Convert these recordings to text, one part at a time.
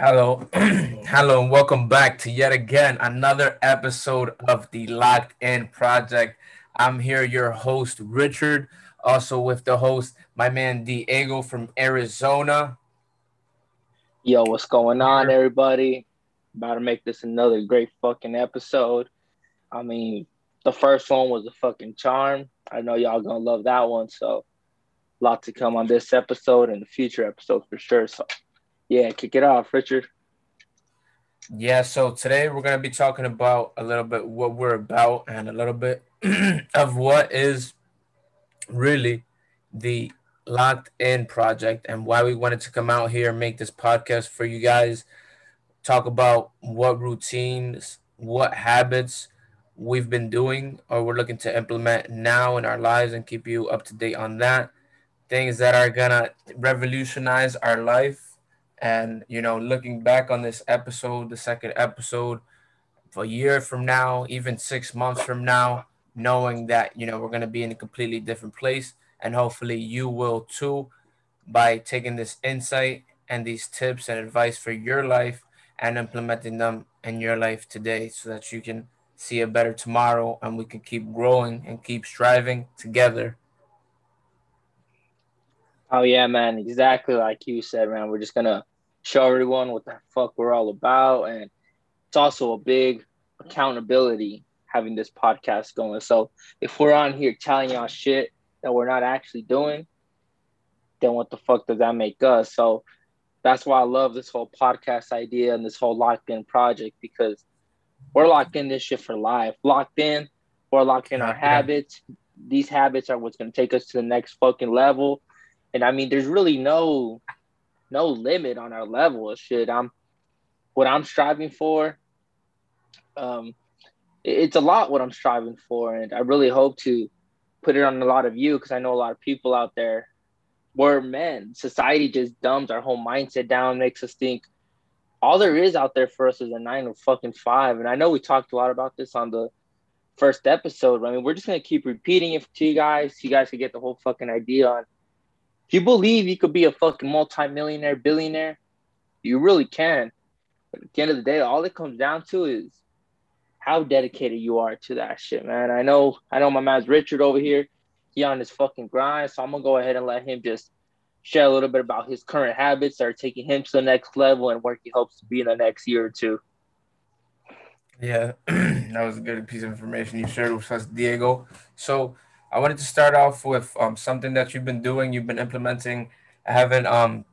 Hello, hello, and welcome back to yet again another episode of the Locked In Project. I'm here, your host Richard, also with the host, my man Diego from Arizona. Yo, what's going on, everybody? About to make this another great fucking episode. I mean, the first one was a fucking charm. I know y'all gonna love that one. So, lot to come on this episode and the future episodes for sure. So, yeah, kick it off, Richard. Yeah, so today we're gonna be talking about a little bit what we're about and a little bit of what is really the locked in project and why we wanted to come out here and make this podcast for you guys talk about what routines what habits we've been doing or we're looking to implement now in our lives and keep you up to date on that things that are gonna revolutionize our life and you know looking back on this episode the second episode a year from now even six months from now knowing that you know we're going to be in a completely different place and hopefully you will too by taking this insight and these tips and advice for your life and implementing them in your life today so that you can see a better tomorrow and we can keep growing and keep striving together. Oh yeah, man, exactly like you said, man. We're just gonna show everyone what the fuck we're all about and it's also a big accountability having this podcast going. So if we're on here telling y'all shit that we're not actually doing, then what the fuck does that make us? So that's why I love this whole podcast idea and this whole locked in project because we're locked in this shit for life. Locked in, we're locked in our habits. These habits are what's gonna take us to the next fucking level. And I mean, there's really no no limit on our level of shit. I'm what I'm striving for. Um, it's a lot what I'm striving for, and I really hope to put it on a lot of you because I know a lot of people out there where men society just dumbs our whole mindset down, makes us think all there is out there for us is a nine or fucking five. And I know we talked a lot about this on the first episode. I mean, we're just gonna keep repeating it to you guys. So you guys can get the whole fucking idea on. If you believe you could be a fucking multimillionaire, billionaire, you really can. But at the end of the day, all it comes down to is how dedicated you are to that shit, man. I know, I know my man's Richard over here. He on his fucking grind, so I'm gonna go ahead and let him just share a little bit about his current habits that are taking him to the next level and where he hopes to be in the next year or two. Yeah, that was a good piece of information you shared with us, Diego. So I wanted to start off with um, something that you've been doing, you've been implementing. I haven't um,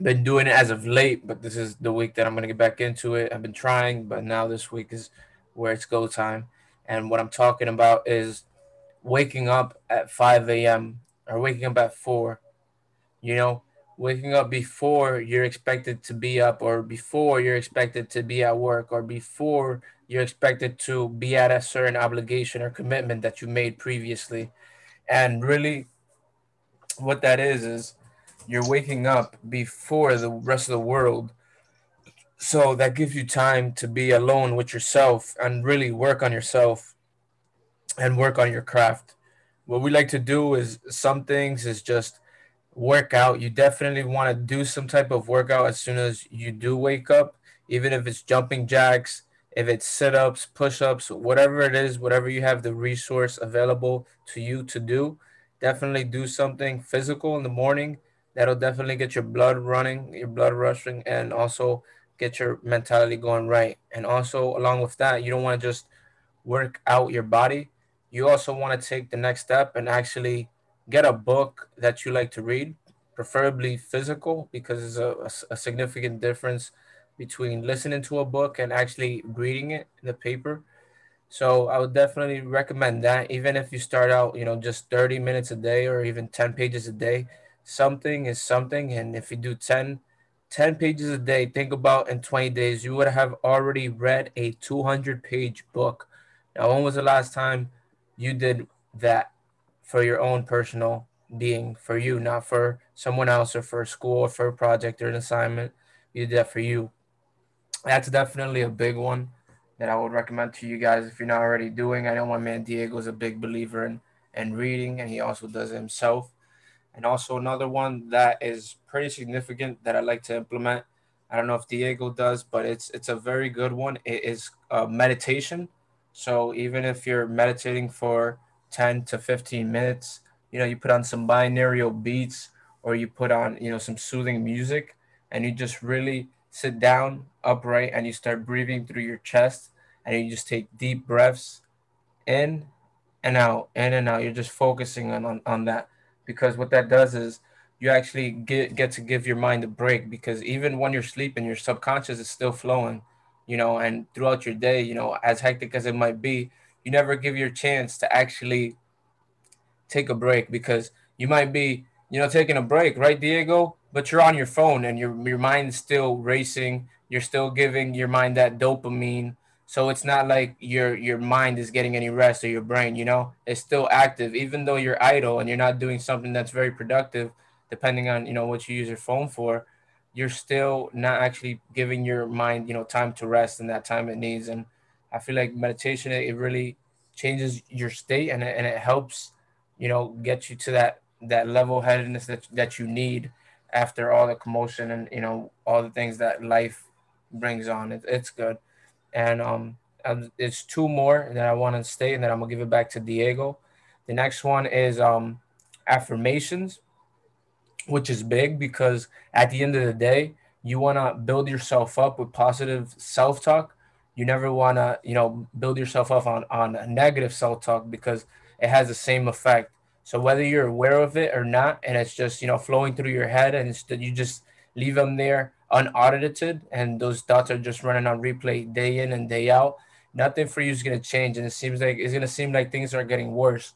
been doing it as of late, but this is the week that I'm going to get back into it. I've been trying, but now this week is where it's go time. And what I'm talking about is waking up at 5 a.m. or waking up at 4. You know, waking up before you're expected to be up, or before you're expected to be at work, or before you're expected to be at a certain obligation or commitment that you made previously. And really, what that is, is you're waking up before the rest of the world so that gives you time to be alone with yourself and really work on yourself and work on your craft. What we like to do is some things is just work out. You definitely want to do some type of workout as soon as you do wake up, even if it's jumping jacks, if it's sit ups, push ups, whatever it is, whatever you have the resource available to you to do. Definitely do something physical in the morning. That'll definitely get your blood running, your blood rushing, and also get your mentality going right. And also, along with that, you don't want to just work out your body. You also want to take the next step and actually get a book that you like to read, preferably physical, because there's a, a, a significant difference between listening to a book and actually reading it in the paper. So I would definitely recommend that, even if you start out, you know, just 30 minutes a day or even 10 pages a day. Something is something. And if you do 10, 10 pages a day, think about in 20 days, you would have already read a 200 page book. Now, when was the last time you did that for your own personal being, for you, not for someone else or for school or for a project or an assignment? You did that for you. That's definitely a big one that I would recommend to you guys if you're not already doing. I know my man Diego is a big believer in, in reading, and he also does it himself. And also another one that is pretty significant that I like to implement I don't know if Diego does, but it's it's a very good one. It is uh, meditation. So even if you're meditating for ten to fifteen minutes, you know, you put on some binaural beats or you put on you know some soothing music, and you just really sit down upright and you start breathing through your chest, and you just take deep breaths in and out, in and out. You're just focusing on on, on that because what that does is you actually get get to give your mind a break because even when you're sleeping, your subconscious is still flowing, you know, and throughout your day, you know, as hectic as it might be, you never give your chance to actually take a break because you might be, you know, taking a break, right, Diego? But you're on your phone and your your mind's still racing. You're still giving your mind that dopamine. So it's not like your your mind is getting any rest or your brain, you know, it's still active, even though you're idle and you're not doing something that's very productive depending on you know what you use your phone for you're still not actually giving your mind you know time to rest and that time it needs and i feel like meditation it really changes your state and it, and it helps you know get you to that that level headedness that, that you need after all the commotion and you know all the things that life brings on it, it's good and um it's two more that i want to state and then i'm gonna give it back to diego the next one is um affirmations which is big because at the end of the day, you want to build yourself up with positive self talk. You never want to, you know, build yourself up on, on a negative self talk because it has the same effect. So whether you're aware of it or not, and it's just, you know, flowing through your head and you just leave them there unaudited and those thoughts are just running on replay day in and day out, nothing for you is to change. And it seems like it's to seem like things are getting worse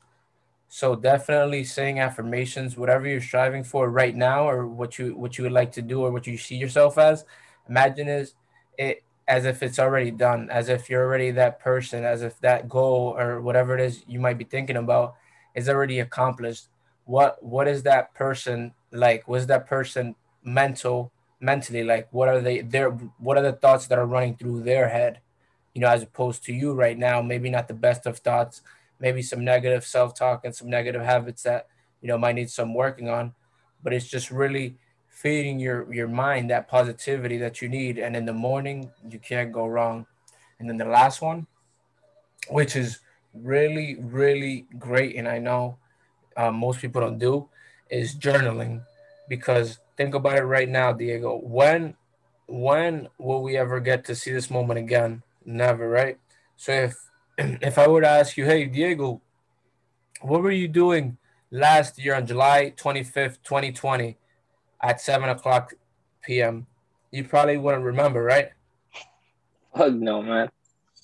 so definitely saying affirmations, whatever you're striving for right now, or what you what you would like to do, or what you see yourself as. Imagine is it as if it's already done, as if you're already that person, as if that goal or whatever it is you might be thinking about is already accomplished. What what is that person like? was that person mental mentally like? What are they their what are the thoughts that are running through their head? You know, as opposed to you right now, maybe not the best of thoughts maybe some negative self-talk and some negative habits that you know might need some working on but it's just really feeding your your mind that positivity that you need and in the morning you can't go wrong and then the last one which is really really great and i know uh, most people don't do is journaling because think about it right now diego when when will we ever get to see this moment again never right so if if I were to ask you, hey, Diego, what were you doing last year on July 25th, 2020 at 7 o'clock p.m.? You probably wouldn't remember, right? Fuck no, man.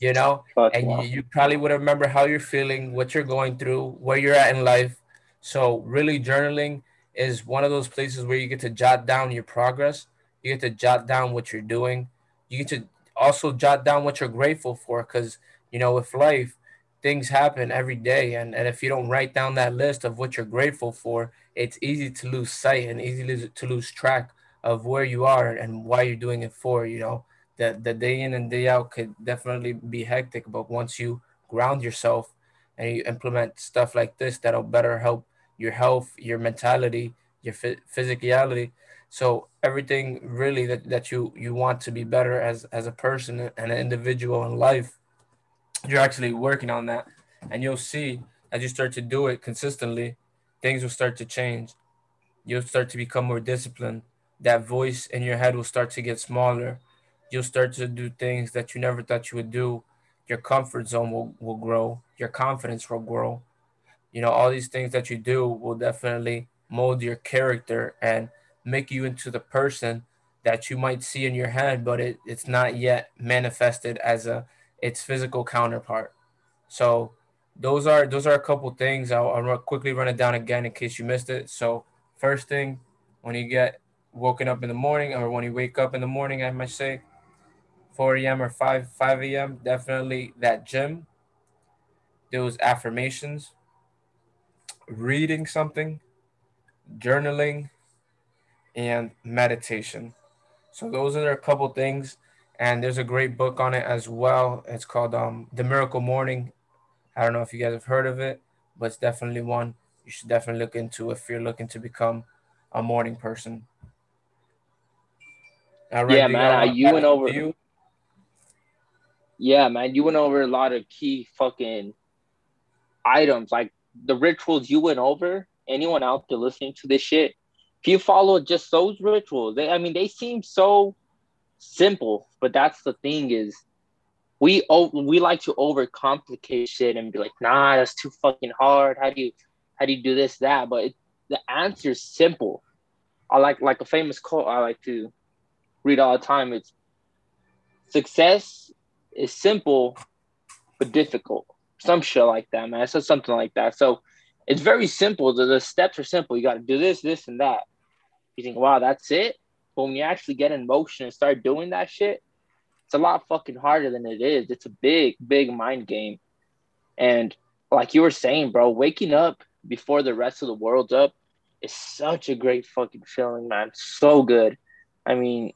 You know, Fuck and no. you, you probably would remember how you're feeling, what you're going through, where you're at in life. So, really, journaling is one of those places where you get to jot down your progress. You get to jot down what you're doing. You get to also jot down what you're grateful for because you know, with life, things happen every day. And, and if you don't write down that list of what you're grateful for, it's easy to lose sight and easy to lose track of where you are and why you're doing it for. You know, the, the day in and day out could definitely be hectic, but once you ground yourself and you implement stuff like this, that'll better help your health, your mentality, your physicality. So everything really that, that you, you want to be better as, as a person and an individual in life you're actually working on that. And you'll see as you start to do it consistently things will start to change. You'll start to become more disciplined. That voice in your head will start to get smaller you'll start to do things that you never thought you would do your comfort zone will, will grow your confidence will grow you know all these things that you do will definitely mold your character and make you into the person that you might see in your head but it, it's not yet manifested as a its physical counterpart. So those are those are a couple things. I'll, I'll quickly run it down again in case you missed it. So first thing, when you get woken up in the morning, or when you wake up in the morning, I might say, 4 a.m. or 5 5 a.m. Definitely that gym. Those affirmations, reading something, journaling, and meditation. So those are a couple things and there's a great book on it as well. It's called um, The Miracle Morning. I don't know if you guys have heard of it, but it's definitely one you should definitely look into if you're looking to become a morning person. All right, yeah, man. You went over. You? Yeah, man. You went over a lot of key fucking items, like the rituals you went over. Anyone out there listening to this shit, if you follow just those rituals, they, I mean, they seem so simple, but that's the thing is we we like to overcomplicate shit and be like, nah, that's too fucking hard. How do you how do you do this that? But it, the answer is simple. I like like a famous quote I like to read all the time. It's success is simple but difficult. Some shit like that, man. So something like that. So it's very simple. The, the steps are simple. You got to do this, this, and that. You think, wow, that's it. But when you actually get in motion and start doing that shit, it's a lot fucking harder than it is. It's a big, big mind game. And like you were saying, bro, waking up before the rest of the world's up is such a great fucking feeling, man. So good. I mean,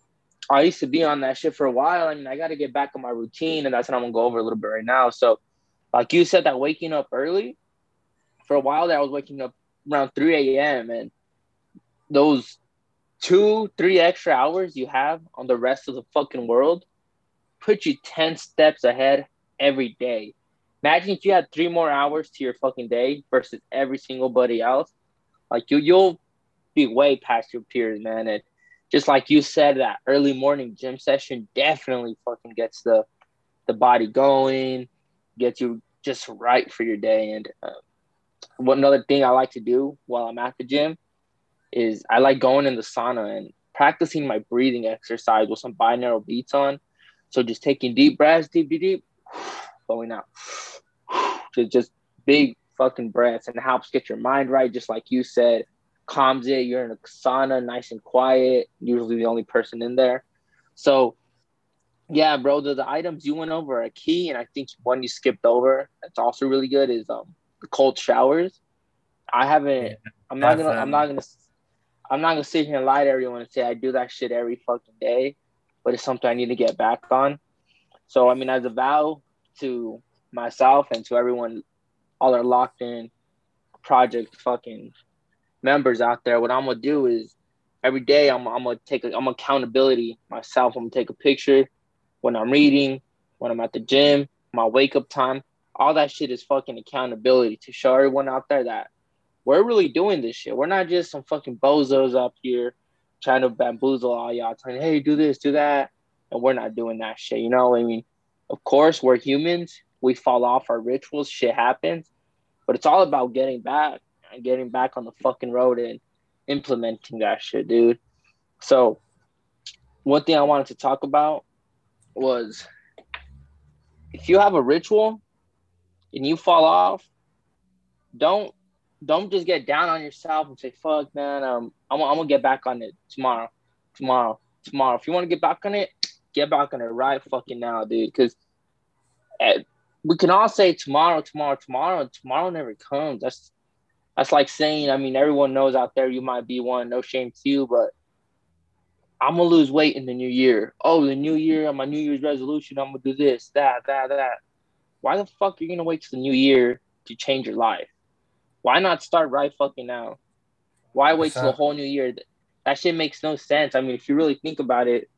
I used to be on that shit for a while. I mean, I got to get back on my routine, and that's what I'm gonna go over a little bit right now. So, like you said, that waking up early. For a while there, I was waking up around 3 a.m. and those two, three extra hours you have on the rest of the fucking world put you 10 steps ahead every day. Imagine if you had three more hours to your fucking day versus every single buddy else. Like you, you'll be way past your peers, man. And just like you said, that early morning gym session definitely fucking gets the the body going, gets you just right for your day. And uh, another thing I like to do while I'm at the gym is I like going in the sauna and practicing my breathing exercise with some binaural beats on. So just taking deep breaths, deep, deep, deep, going out. Just just big fucking breaths and helps get your mind right, just like you said. Calms it. You're in a sauna, nice and quiet. Usually the only person in there. So yeah, bro, the, the items you went over are key. And I think one you skipped over that's also really good is um the cold showers. I haven't yeah, I'm not gonna I'm not gonna I'm not gonna sit here and lie to everyone and say I do that shit every fucking day, but it's something I need to get back on. So I mean, as a vow to myself and to everyone, all our locked in project fucking members out there, what I'm gonna do is every day I'm, I'm gonna take a, I'm accountability myself. I'm gonna take a picture when I'm reading, when I'm at the gym, my wake up time. All that shit is fucking accountability to show everyone out there that we're really doing this shit. We're not just some fucking bozos up here trying to bamboozle all y'all, telling, hey, do this, do that. And we're not doing that shit. You know, I mean, of course, we're humans. We fall off our rituals. Shit happens. But it's all about getting back getting back on the fucking road and implementing that shit, dude. So, one thing I wanted to talk about was if you have a ritual and you fall off, don't don't just get down on yourself and say, fuck, man, um, I'm, I'm gonna get back on it tomorrow, tomorrow, tomorrow. If you want to get back on it, get back on it right fucking now, dude. Because eh, we can all say tomorrow, tomorrow, tomorrow, and tomorrow never comes. That's that's like saying, I mean, everyone knows out there you might be one, no shame to you, but I'm gonna lose weight in the new year. Oh, the new year, my New Year's resolution, I'm gonna do this, that, that, that. Why the fuck are you gonna wait till the new year to change your life? Why not start right fucking now? Why wait till the whole new year? That shit makes no sense. I mean, if you really think about it,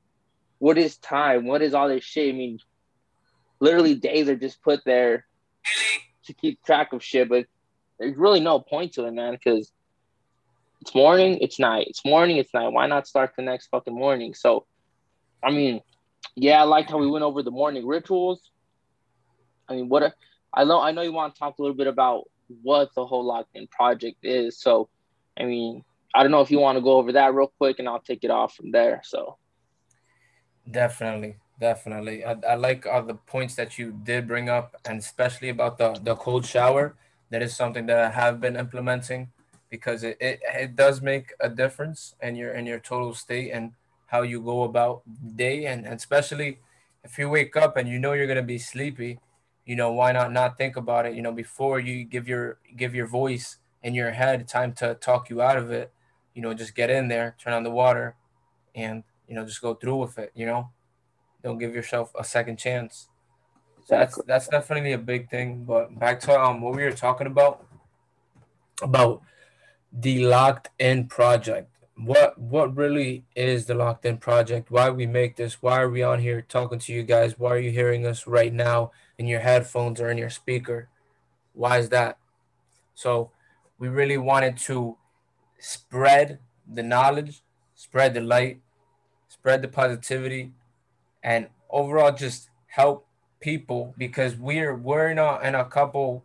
what is time? What is all this shit? I mean, literally days are just put there to keep track of shit, but there's really no point to it, man, because it's morning, it's night. It's morning, it's night. Why not start the next fucking morning? So, I mean, yeah, I liked how we went over the morning rituals. I mean, what I know, I know you want to talk a little bit about what the whole locked in project is. So, I mean, I don't know if you want to go over that real quick and I'll take it off from there. So, definitely, definitely. I, I like all the points that you did bring up, and especially about the, the cold shower. That is something that I have been implementing because it, it, it does make a difference in your in your total state and how you go about day. And, and especially if you wake up and you know you're gonna be sleepy you know why not not think about it you know before you give your give your voice in your head time to talk you out of it you know just get in there turn on the water and you know just go through with it you know? Don't give yourself a second chance that's that's definitely a big thing but back to um what we were talking about about the locked in project what what really is the Locked In Project? Why we make this? Why are we on here talking to you guys? Why are you hearing us right now in your headphones or in your speaker? Why is that? So we really wanted to spread the knowledge, spread the light, spread the positivity, and overall just help people because we're we're in a in a couple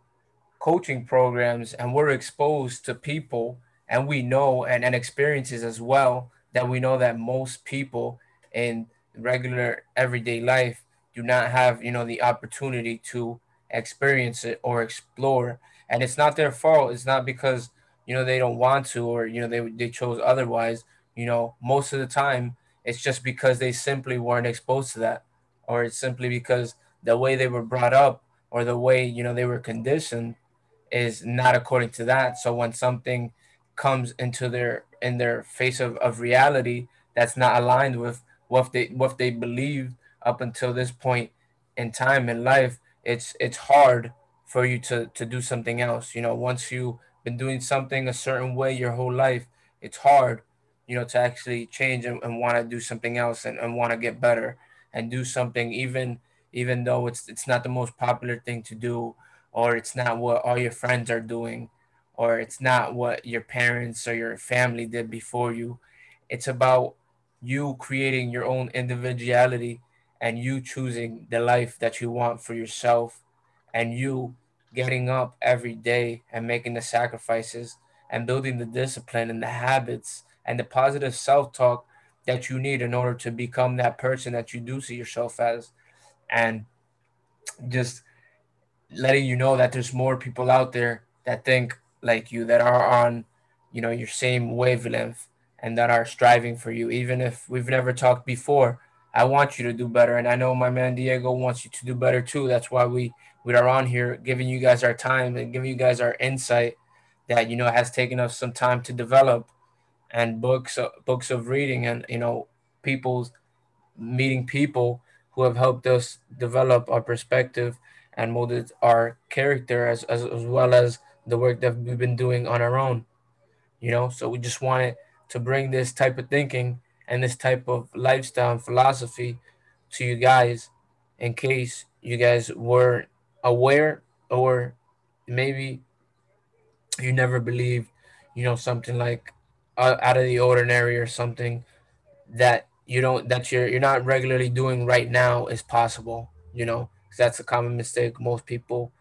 coaching programs and we're exposed to people and we know and, and experiences as well that we know that most people in regular everyday life do not have you know the opportunity to experience it or explore. And it's not their fault. It's not because you know they don't want to or you know they, they chose otherwise. You know most of the time it's just because they simply weren't exposed to that or it's simply because the way they were brought up or the way you know they were conditioned is not according to that. So when something comes into their in their face of, of reality that's not aligned with what they what they believed up until this point in time in life it's it's hard for you to to do something else. You know once you've been doing something a certain way your whole life it's hard you know to actually change and, and want to do something else and, and want to get better and do something even even though it's it's not the most popular thing to do or it's not what all your friends are doing or it's not what your parents or your family did before you. It's about you creating your own individuality and you choosing the life that you want for yourself and you getting up every day and making the sacrifices and building the discipline and the habits and the positive self-talk that you need in order to become that person that you do see yourself as and just letting you know that there's more people out there that think like you that are on you know your same wavelength and that are striving for you. Even if we've never talked before i want you to do better. And i know my man diego wants you to do better too. That's why we we are on here giving you guys our time and giving you guys our insight that you know has taken us some time to develop and books uh, books of reading and you know people's meeting people who have helped us develop our perspective and molded our character as, as, as well as the work that we've been doing on our own you know? So we just wanted to bring this type of thinking and this type of lifestyle and philosophy to you guys in case you guys were aware or maybe you never believed you know something like uh, out of the ordinary or something that you don't that you're you're not regularly doing right now is possible you know that's a common mistake most people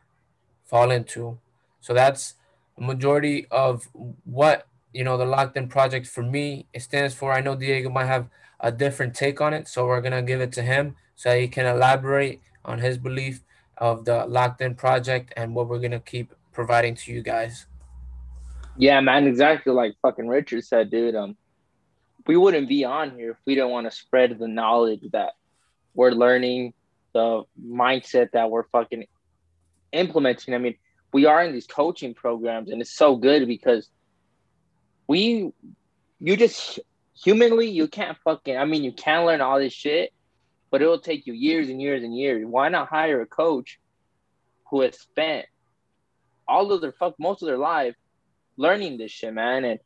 fall into so that's a majority of what you know the locked in project for me it stands for. I know Diego might have a different take on it, so we're gonna give it to him so he can elaborate on his belief of the locked in project and what we're gonna keep providing to you guys. Yeah, man, exactly like fucking Richard said, dude. Um, we wouldn't be on here if we didn't want to spread the knowledge that we're learning, the mindset that we're fucking implementing. I mean, we are in these coaching programs and it's so good because we you just humanly you can't fucking I mean you can learn all this shit, but it'll take you years and years and years. Why not hire a coach who has spent all of their fuck most of their life learning this shit, man? And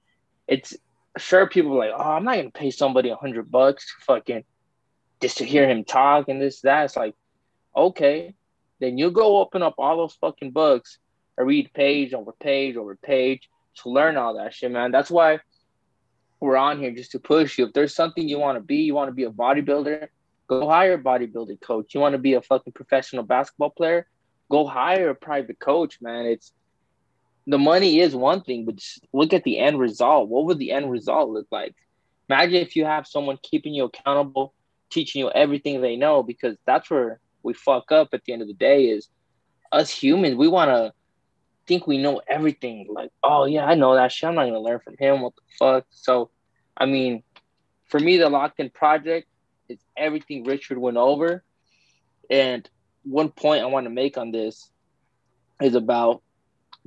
it's sure people like, oh, I'm not gonna pay somebody a hundred bucks fucking just to hear him talk and this, that. It's like, okay, then you go open up all those fucking books and read page over page over page to learn all that shit, man. That's why we're on here just to push you. If there's something you want to be, you want to be a bodybuilder, go hire a bodybuilding coach. You want to be a fucking professional basketball player, go hire a private coach, man. It's the money is one thing, but look at the end result. What would the end result look like? Imagine if you have someone keeping you accountable, teaching you everything they know, because that's where we fuck up at the end of the day is us humans, we want to think we know everything. Like, oh yeah, I know that shit. I'm not gonna learn from him. What the fuck? So, I mean, for me, the locked in project is everything Richard went over. And one point I want to make on this is about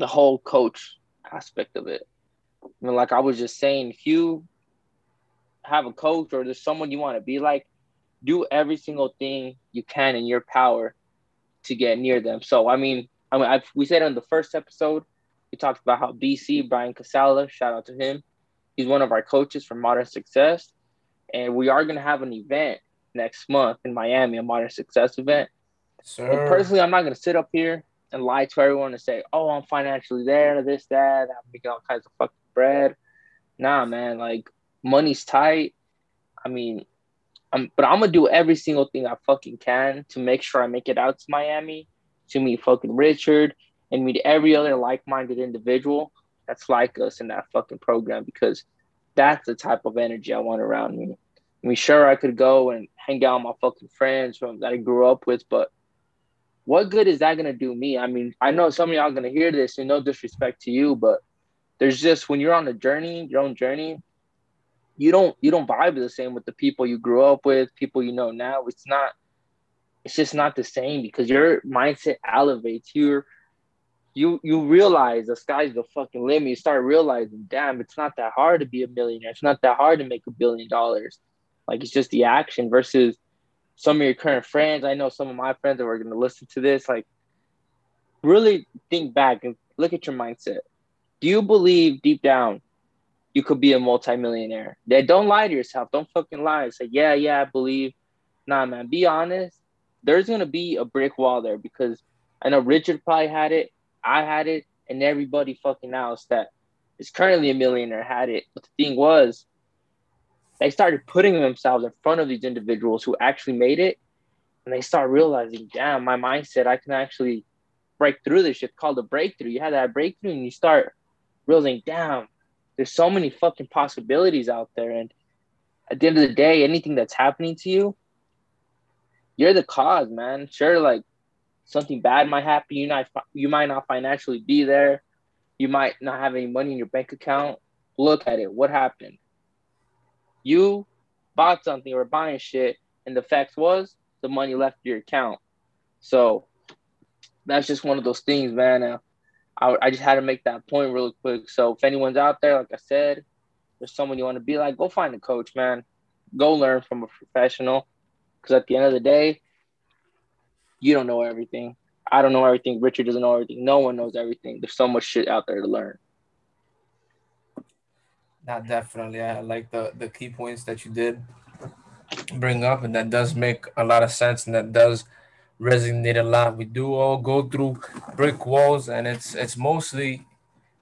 the whole coach aspect of it. I mean, like I was just saying, if you have a coach or there's someone you want to be like, do every single thing you can in your power to get near them. So, I mean, I mean, I've, we said in the first episode, we talked about how BC Brian Casala, shout out to him, He's one of our coaches for Modern Success, and we are going to have an event next month in Miami, a Modern Success event. Sir. Personally, I'm not going to sit up here and lie to everyone and say, "Oh, I'm financially there, this, that, I'm making all kinds of fucking bread." Nah, man, like money's tight. I mean, I'm, but I'm gonna do every single thing I fucking can to make sure I make it out to Miami to meet fucking Richard and meet every other like-minded individual that's like us in that fucking program because that's the type of energy I want around me. I mean, sure, I could go and hang out with my fucking friends from that I grew up with, but what good is that gonna do me? I mean, I know some of y'all gonna hear this, and no disrespect to you, but there's just when you're on a journey, your own journey, you don't you don't vibe the same with the people you grew up with, people you know now. It's not it's just not the same because your mindset elevates. You're you you realize the sky's the fucking limit. You start realizing, damn, it's not that hard to be a millionaire. It's not that hard to make a billion dollars. Like it's just the action versus some of your current friends. I know some of my friends that are gonna listen to this. Like, really think back and look at your mindset. Do you believe deep down you could be a multimillionaire? That don't lie to yourself. Don't fucking lie. Say, yeah, yeah, I believe. Nah, man. Be honest. There's gonna be a brick wall there because I know Richard probably had it. I had it, and everybody fucking else that is currently a millionaire had it. But the thing was, they started putting themselves in front of these individuals who actually made it, and they start realizing, damn, my mindset, I can actually break through this shit called a breakthrough. You have that breakthrough, and you start realizing, damn, there's so many fucking possibilities out there, and at the end of the day, anything that's happening to you, you're the cause, man. Sure, like something bad might happen. You not you might not financially be there. You might not have any money in your bank account. Look at it. What happened? You bought something or buying shit, and the fact was the money left your account. So that's just one of those things, man. I, I just had to make that point really quick. So if anyone's out there, like I said, there's someone you want to be like, go find a coach, man. Go learn from a professional. Because at the end of the day, you don't know everything. I don't know everything. Richard doesn't know everything. No one knows everything. There's so much shit out there to learn. Not mm-hmm. definitely. I like the the key points that you did bring up, and that does make a lot of sense, and that does resonate a lot. We do all go through brick walls, and it's it's mostly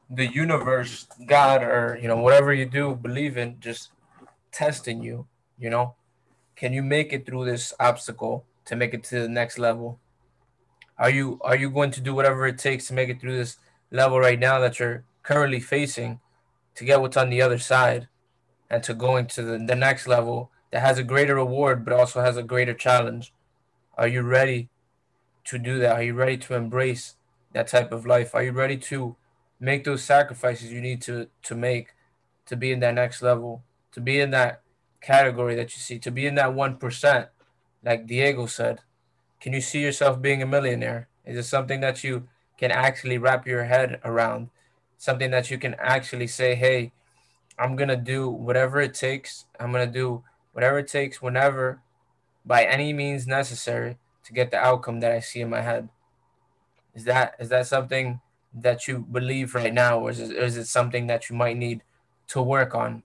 the universe, God, or you know whatever you do believe in, just testing you. You know, can you make it through this obstacle to make it to the next level? Are you are you going to do whatever it takes to make it through this level right now that you're currently facing to get what's on the other side and to going to the, the next level that has a greater reward but also has a greater challenge? Are you ready to do that? Are you ready to embrace that type of life? Are you ready to make those sacrifices you need to to make to be in that next level, to be in that category that you see, to be in that 1%, like Diego said. Can you see yourself being a millionaire? Is it something that you can actually wrap your head around? Something that you can actually say, hey, I'm going to do whatever it takes. I'm going to do whatever it takes whenever, by any means necessary, to get the outcome that I see in my head. Is that is that something that you believe right now, or is it, or is it something that you might need to work on?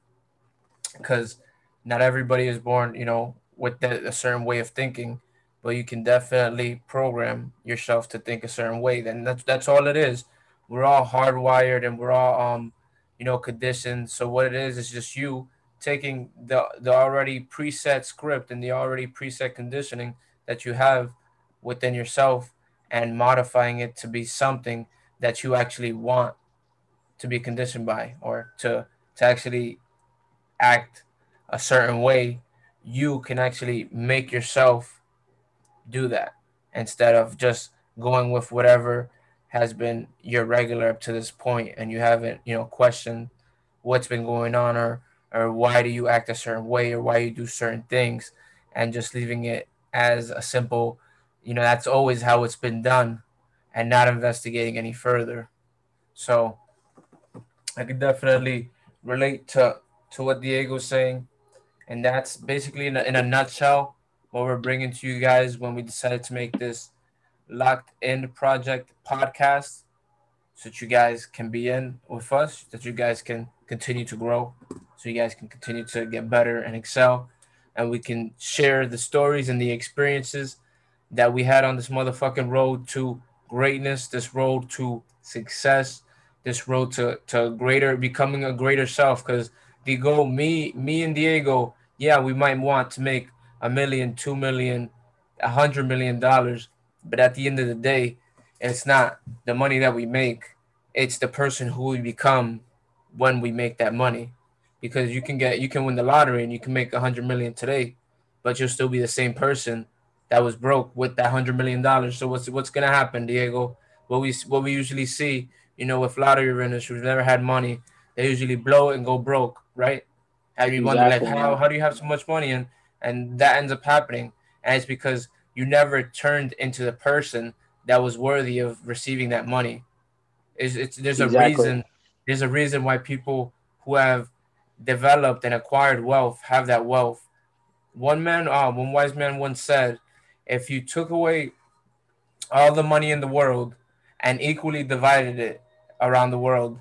Because not everybody is born, you know, with the, a certain way of thinking, but you can definitely program yourself to think a certain way. Then that's that's all it is. We're all hardwired and we're all um, you know, conditioned. So what it is is just you taking the the already preset script and the already preset conditioning that you have within yourself and modifying it to be something that you actually want to be conditioned by or to to actually act a certain way, you can actually make yourself do that instead of just going with whatever has been your regular up to this point and you haven't, you know, questioned what's been going on or or why do you act a certain way or why you do certain things and just leaving it as a simple, you know, that's always how it's been done and not investigating any further. So I could definitely relate to to what Diego's saying and that's basically in a, in a nutshell what we're bringing to you guys when we decided to make this locked in project podcast so that you guys can be in with us that you guys can continue to grow so you guys can continue to get better and excel, and we can share the stories and the experiences that we had on this motherfucking road to greatness, this road to success, this road to to greater becoming a greater self. Because the goal, me, me and Diego, yeah, we might want to make a million, two million, a hundred million dollars, but at the end of the day, it's not the money that we make; it's the person who we become when we make that money. Because you can get, you can win the lottery and you can make a hundred million today, but you'll still be the same person that was broke with that hundred million dollars. So what's what's gonna happen, Diego? What we what we usually see, you know, with lottery winners who've never had money, they usually blow it and go broke, right? And you exactly. wonder like how how do you have so much money and and that ends up happening, and it's because you never turned into the person that was worthy of receiving that money. It's, it's there's exactly. a reason there's a reason why people who have developed and acquired wealth have that wealth. One man, uh, one wise man once said, if you took away all the money in the world and equally divided it around the world,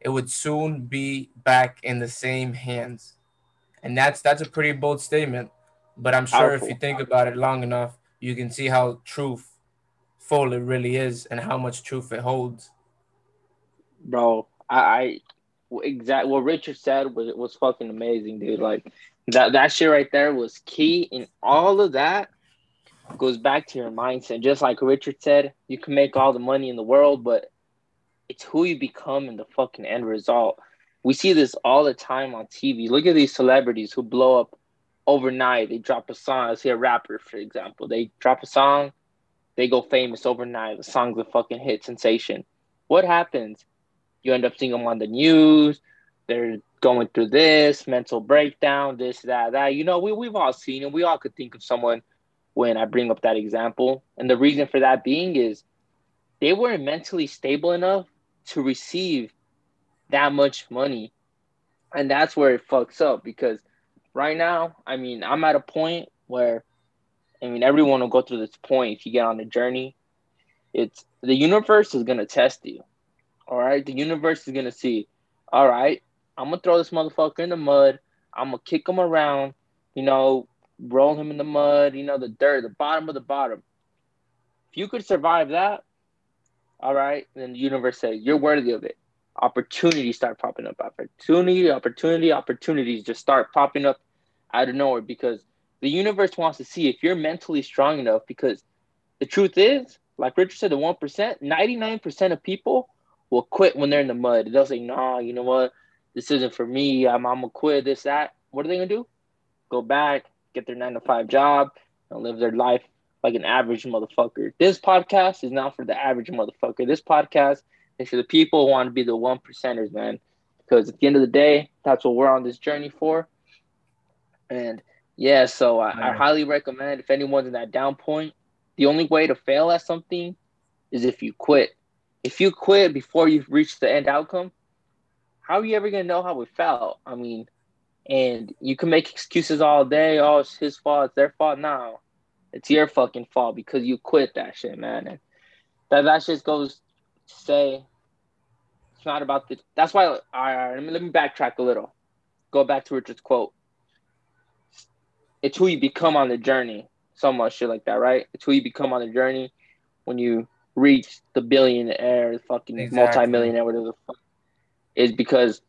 it would soon be back in the same hands. And that's that's a pretty bold statement. But I'm sure Powerful. if you think about it long enough, you can see how truthful it really is and how much truth it holds. Bro, I, I exact what Richard said was was fucking amazing, dude. Like that that shit right there was key in all of that goes back to your mindset. Just like Richard said, you can make all the money in the world, but it's who you become in the fucking end result. We see this all the time on TV. Look at these celebrities who blow up overnight. They drop a song. Let's say a rapper, for example. They drop a song, they go famous overnight. The song's a fucking hit sensation. What happens? You end up seeing them on the news. They're going through this mental breakdown, this, that, that. You know, we, we've all seen it. We all could think of someone when I bring up that example. And the reason for that being is they weren't mentally stable enough to receive that much money. And that's where it fucks up because right now, I mean, I'm at a point where, I mean, everyone will go through this point if you get on the journey. It's the universe is going to test you. All right. The universe is going to see, all right, I'm going to throw this motherfucker in the mud. I'm going to kick him around. You know, roll him in the mud, you know, the dirt, the bottom of the bottom. If you could survive that, all right, then the universe says you're worthy of it. Opportunities start popping up. Opportunity, opportunity, opportunities just start popping up out of nowhere because the universe wants to see if you're mentally strong enough. Because the truth is, like Richard said, the 1%, 99% of people will quit when they're in the mud. They'll say, nah, you know what? This isn't for me. I'm, I'm going to quit this, that. What are they going to do? Go back, get their nine to five job, and live their life like an average motherfucker. This podcast is not for the average motherfucker. This podcast is for the people who want to be the one percenters, man. Because at the end of the day, that's what we're on this journey for. And yeah, so I, I highly recommend if anyone's in that down point, the only way to fail at something is if you quit. If you quit before you've reached the end outcome, how are you ever gonna know how it felt? I mean, and you can make excuses all day. Oh, it's his fault. It's their fault. No, it's your fucking fault because you quit that shit, man. And that that just goes say it's not about the. That's why. All right, all right let me backtrack a little. Go back to Richard's quote. It's who you become on the journey. So much shit like that, right? It's who you become on the journey when you reach the billionaire, the fucking exactly. multi-millionaire, whatever the fuck. Is because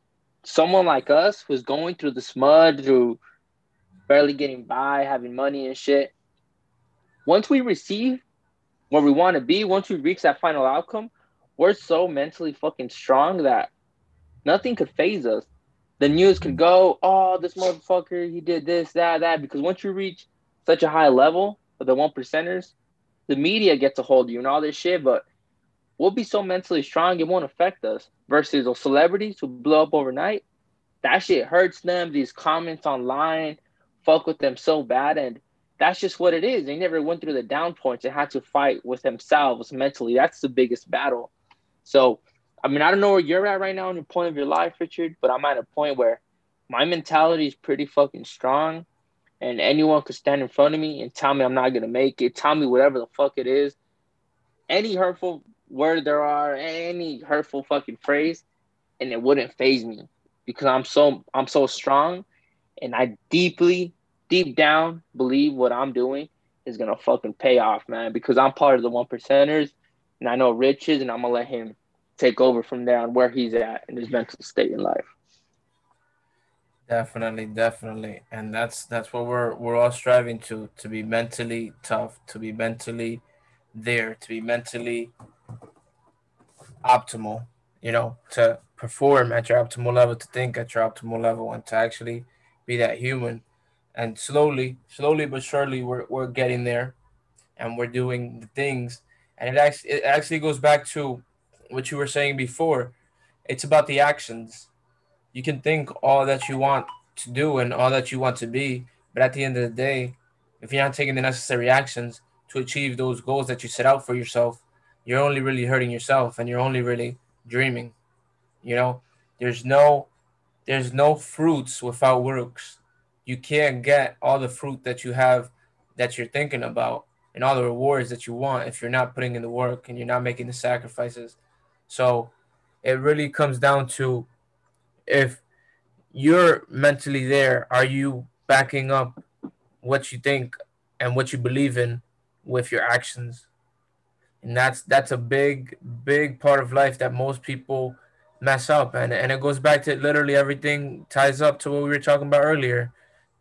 someone like us who's going through the smud, through barely getting by, having money and shit, once we receive where we want to be, once we reach that final outcome, we're so mentally fucking strong that nothing could faze us. The news could go, oh, this motherfucker, he did this, that, that. Because once you reach such a high level of the one percenters, the media gets a hold of you and all this shit, but we'll be so mentally strong it won't affect us. Versus those celebrities who blow up overnight, that shit hurts them. These comments online fuck with them so bad, and that's just what it is. They never went through the down points and had to fight with themselves mentally. That's the biggest battle. So, I mean, I don't know where you're at right now in your point of your life, Richard, but I'm at a point where my mentality is pretty fucking strong, and anyone could stand in front of me and tell me I'm not gonna make it. Tell me whatever the fuck it is. Any hurtful word there are, any hurtful fucking phrase, and it wouldn't faze me. because I'm so I'm so strong and I deeply, deep down believe what I'm doing is gonna fucking pay off, man. Because I'm part of the one percenters and I know Rich is and I'm gonna let him take over from there on where he's at in his mental state in life. Definitely, definitely. And that's that's what we're we're all striving to to be mentally tough, to be mentally there, to be mentally optimal, you know, to perform at your optimal level, to think at your optimal level, and to actually be that human. And slowly, slowly but surely, we're, we're getting there and we're doing the things. And it actually, it actually goes back to what you were saying before. It's about the actions. You can think all that you want to do and all that you want to be, but at the end of the day, if you're not taking the necessary actions to achieve those goals that you set out for yourself, you're only really hurting yourself and you're only really dreaming. You know, there's no there's no fruits without works. You can't get all the fruit that you have that you're thinking about and all the rewards that you want if you're not putting in the work and you're not making the sacrifices. So it really comes down to if you're mentally there, are you backing up what you think and what you believe in with your actions? And that's that's a big, big part of life that most people mess up and and it goes back to literally everything ties up to what we were talking about earlier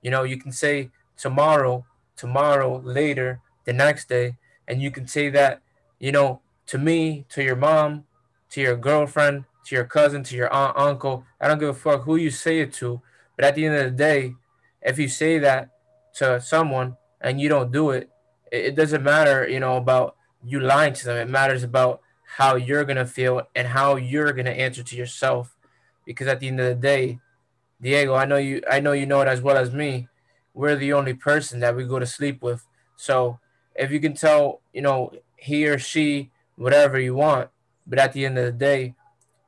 you know you can say tomorrow tomorrow later the next day and you can say that you know to me to your mom to your girlfriend to your cousin to your aunt uncle i don't give a fuck who you say it to but at the end of the day if you say that to someone and you don't do it it doesn't matter you know about you lying to them it matters about how you're gonna feel and how you're gonna answer to yourself. Because at the end of the day, Diego, I know you I know you know it as well as me. We're the only person that we go to sleep with. So if you can tell, you know, he or she, whatever you want, but at the end of the day,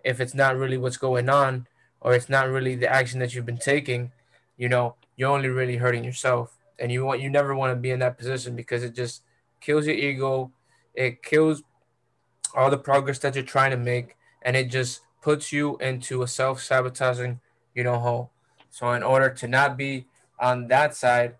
if it's not really what's going on or it's not really the action that you've been taking, you know, you're only really hurting yourself. And you want you never want to be in that position because it just kills your ego. It kills all the progress that you're trying to make, and it just puts you into a self sabotaging, you know, hole. So, in order to not be on that side,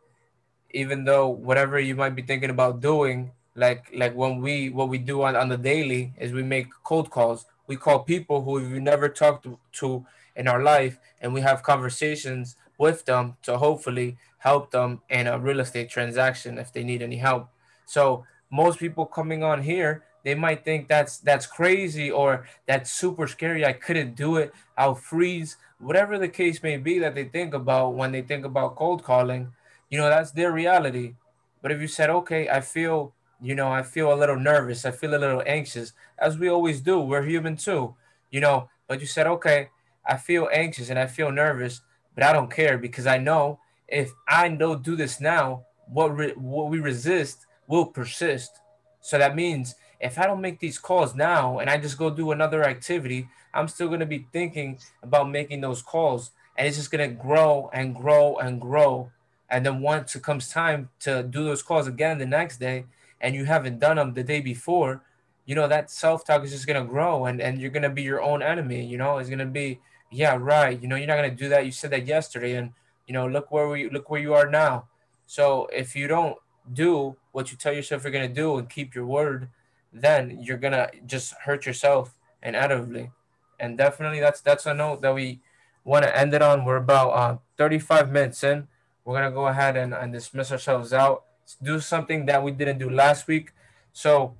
even though whatever you might be thinking about doing, like like when we what we do on, on the daily is we make cold calls. We call people who we've never talked to, to in our life, and we have conversations with them to hopefully help them in a real estate transaction if they need any help. So most people coming on here they might think that's that's crazy or that's super scary. I couldn't do it. I'll freeze. Whatever the case may be that they think about when they think about cold calling, you know, that's their reality. But if you said, okay, I feel, you know, I feel a little nervous, I feel a little anxious, as we always do, we're human too, you know. But you said, okay, I feel anxious and I feel nervous, but I don't care because I know if I don't do this now, what re- what we resist will persist. So that means if I don't make these calls now and I just go do another activity, I'm still going to be thinking about making those calls. And it's just going to grow and grow and grow. And then once it comes time to do those calls again the next day, and you haven't done them the day before, you know, that self talk is just going to grow and, and you're going to be your own enemy. You know, it's going to be, yeah, right. You know, you're not going to do that. You said that yesterday. And, you know, look where we look where you are now. So if you don't do what you tell yourself you're going to do and keep your word, then you're gonna just hurt yourself inevitably. And definitely that's that's a note that we want to end it on. We're about uh, 35 minutes in. We're gonna go ahead and, and dismiss ourselves out. Let's do something that we didn't do last week. So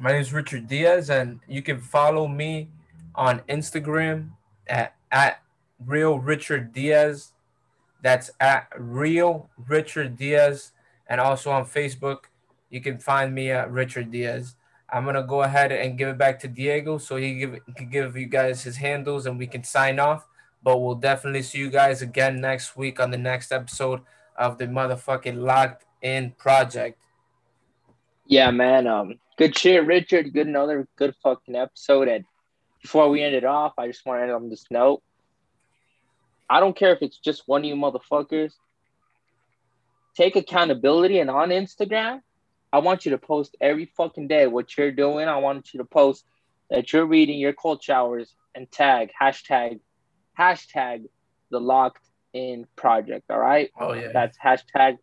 my name is Richard Diaz, and you can follow me on Instagram at, at real Richard Diaz. That's at real Richard Diaz, and also on Facebook you can find me at Richard Diaz. I'm gonna go ahead and give it back to Diego so he give, can give you guys his handles and we can sign off. But we'll definitely see you guys again next week on the next episode of the motherfucking Locked In Project. Yeah, man. Um, good shit, Richard. Good another good fucking episode. And before we end it off, I just want to end on this note. I don't care if it's just one of you motherfuckers. Take accountability and on Instagram, I want you to post every fucking day what you're doing. I want you to post that you're reading your cold showers and tag hashtag hashtag the locked in project. All right. Oh yeah. That's hashtag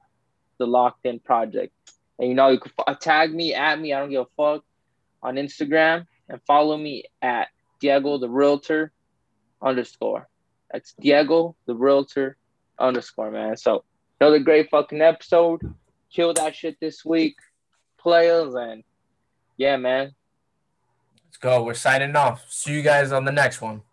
the locked in project. And you know, you can uh, tag me at me. I don't give a fuck on Instagram and follow me at Diego the Realtor underscore. That's Diego the Realtor underscore, man. So another great fucking episode. Kill that shit this week, players, and yeah, man. Let's go. We're signing off. See you guys on the next one.